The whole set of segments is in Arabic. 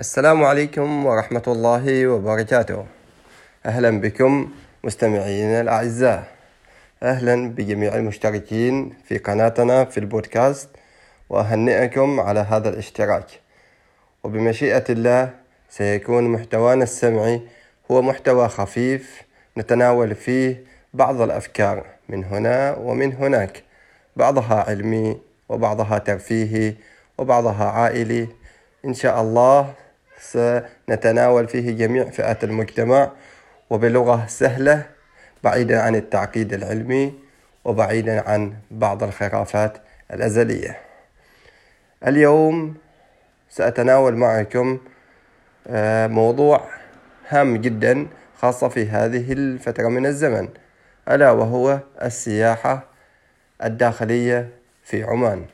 السلام عليكم ورحمة الله وبركاته. أهلا بكم مستمعينا الأعزاء. أهلا بجميع المشتركين في قناتنا في البودكاست وأهنئكم على هذا الاشتراك. وبمشيئة الله سيكون محتوانا السمعي هو محتوى خفيف نتناول فيه بعض الأفكار من هنا ومن هناك. بعضها علمي وبعضها ترفيهي وبعضها عائلي. إن شاء الله سنتناول فيه جميع فئات المجتمع وبلغة سهلة بعيدا عن التعقيد العلمي وبعيدا عن بعض الخرافات الأزلية. اليوم سأتناول معكم آه، موضوع هام جدا خاصة في هذه الفترة من الزمن ألا وهو السياحة الداخلية في عمان.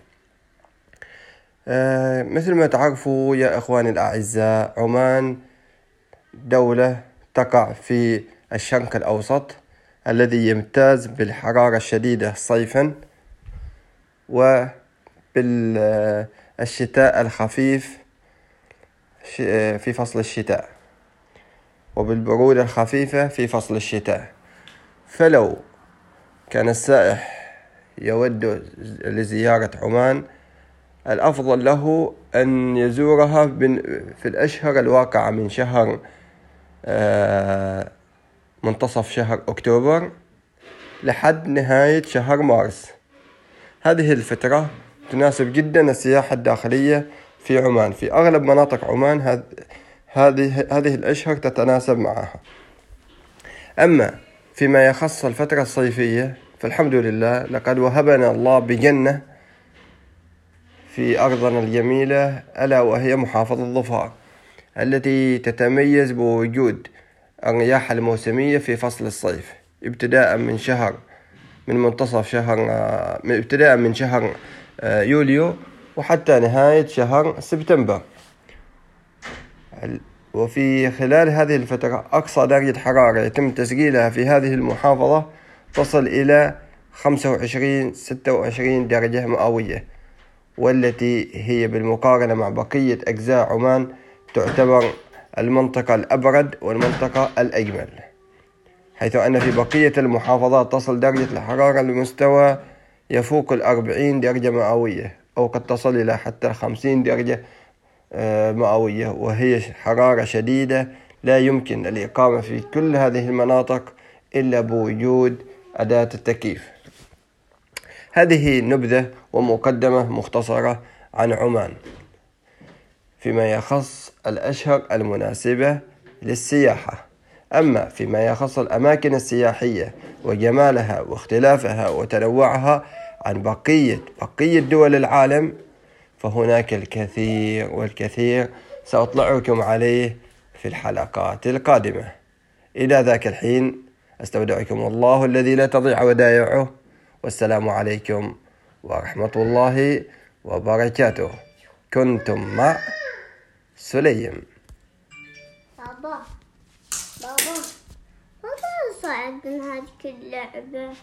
آه، مثل ما تعرفوا يا إخواني الأعزاء عمان دولة تقع في الشرق الأوسط الذي يمتاز بالحرارة الشديدة صيفا وبالشتاء الخفيف في فصل الشتاء وبالبرودة الخفيفة في فصل الشتاء. فلو كان السائح يود لزيارة عمان الأفضل له أن يزورها في الأشهر الواقعة من شهر آه، منتصف شهر أكتوبر لحد نهاية شهر مارس. هذه الفترة تناسب جدا السياحة الداخلية في عمان. في أغلب مناطق عمان هذه هذه الأشهر تتناسب معها. أما فيما يخص الفترة الصيفية فالحمد لله لقد وهبنا الله بجنة في أرضنا الجميلة ألا وهي محافظة ظفار التي تتميز بوجود الرياح الموسمية في فصل الصيف ابتداء من شهر من منتصف شهر من ابتداء من شهر آه، يوليو وحتى نهاية شهر سبتمبر. وفي خلال هذه الفترة أقصى درجة حرارة يتم تسجيلها في هذه المحافظة تصل إلى خمسة وعشرين ستة وعشرين درجة مئوية. والتي هي بالمقارنة مع بقية أجزاء عمان تعتبر المنطقة الأبرد والمنطقة الأجمل حيث أن في بقية المحافظات تصل درجة الحرارة لمستوى يفوق الأربعين درجة مئوية أو قد تصل إلى حتى الخمسين درجة آه، مئوية وهي حرارة شديدة لا يمكن الإقامة في كل هذه المناطق إلا بوجود أداة التكييف. هذه نبذة ومقدمة مختصرة عن عمان فيما يخص الأشهر المناسبة للسياحة. أما فيما يخص الأماكن السياحية وجمالها واختلافها وتنوعها عن بقية بقية دول العالم فهناك الكثير والكثير سأطلعكم عليه في الحلقات القادمة. إلى ذاك الحين أستودعكم الله الذي لا تضيع ودائعه. والسلام عليكم ورحمة الله وبركاته. كنتم مع سليم. بابا. بابا ما صعب من هذه اللعبة؟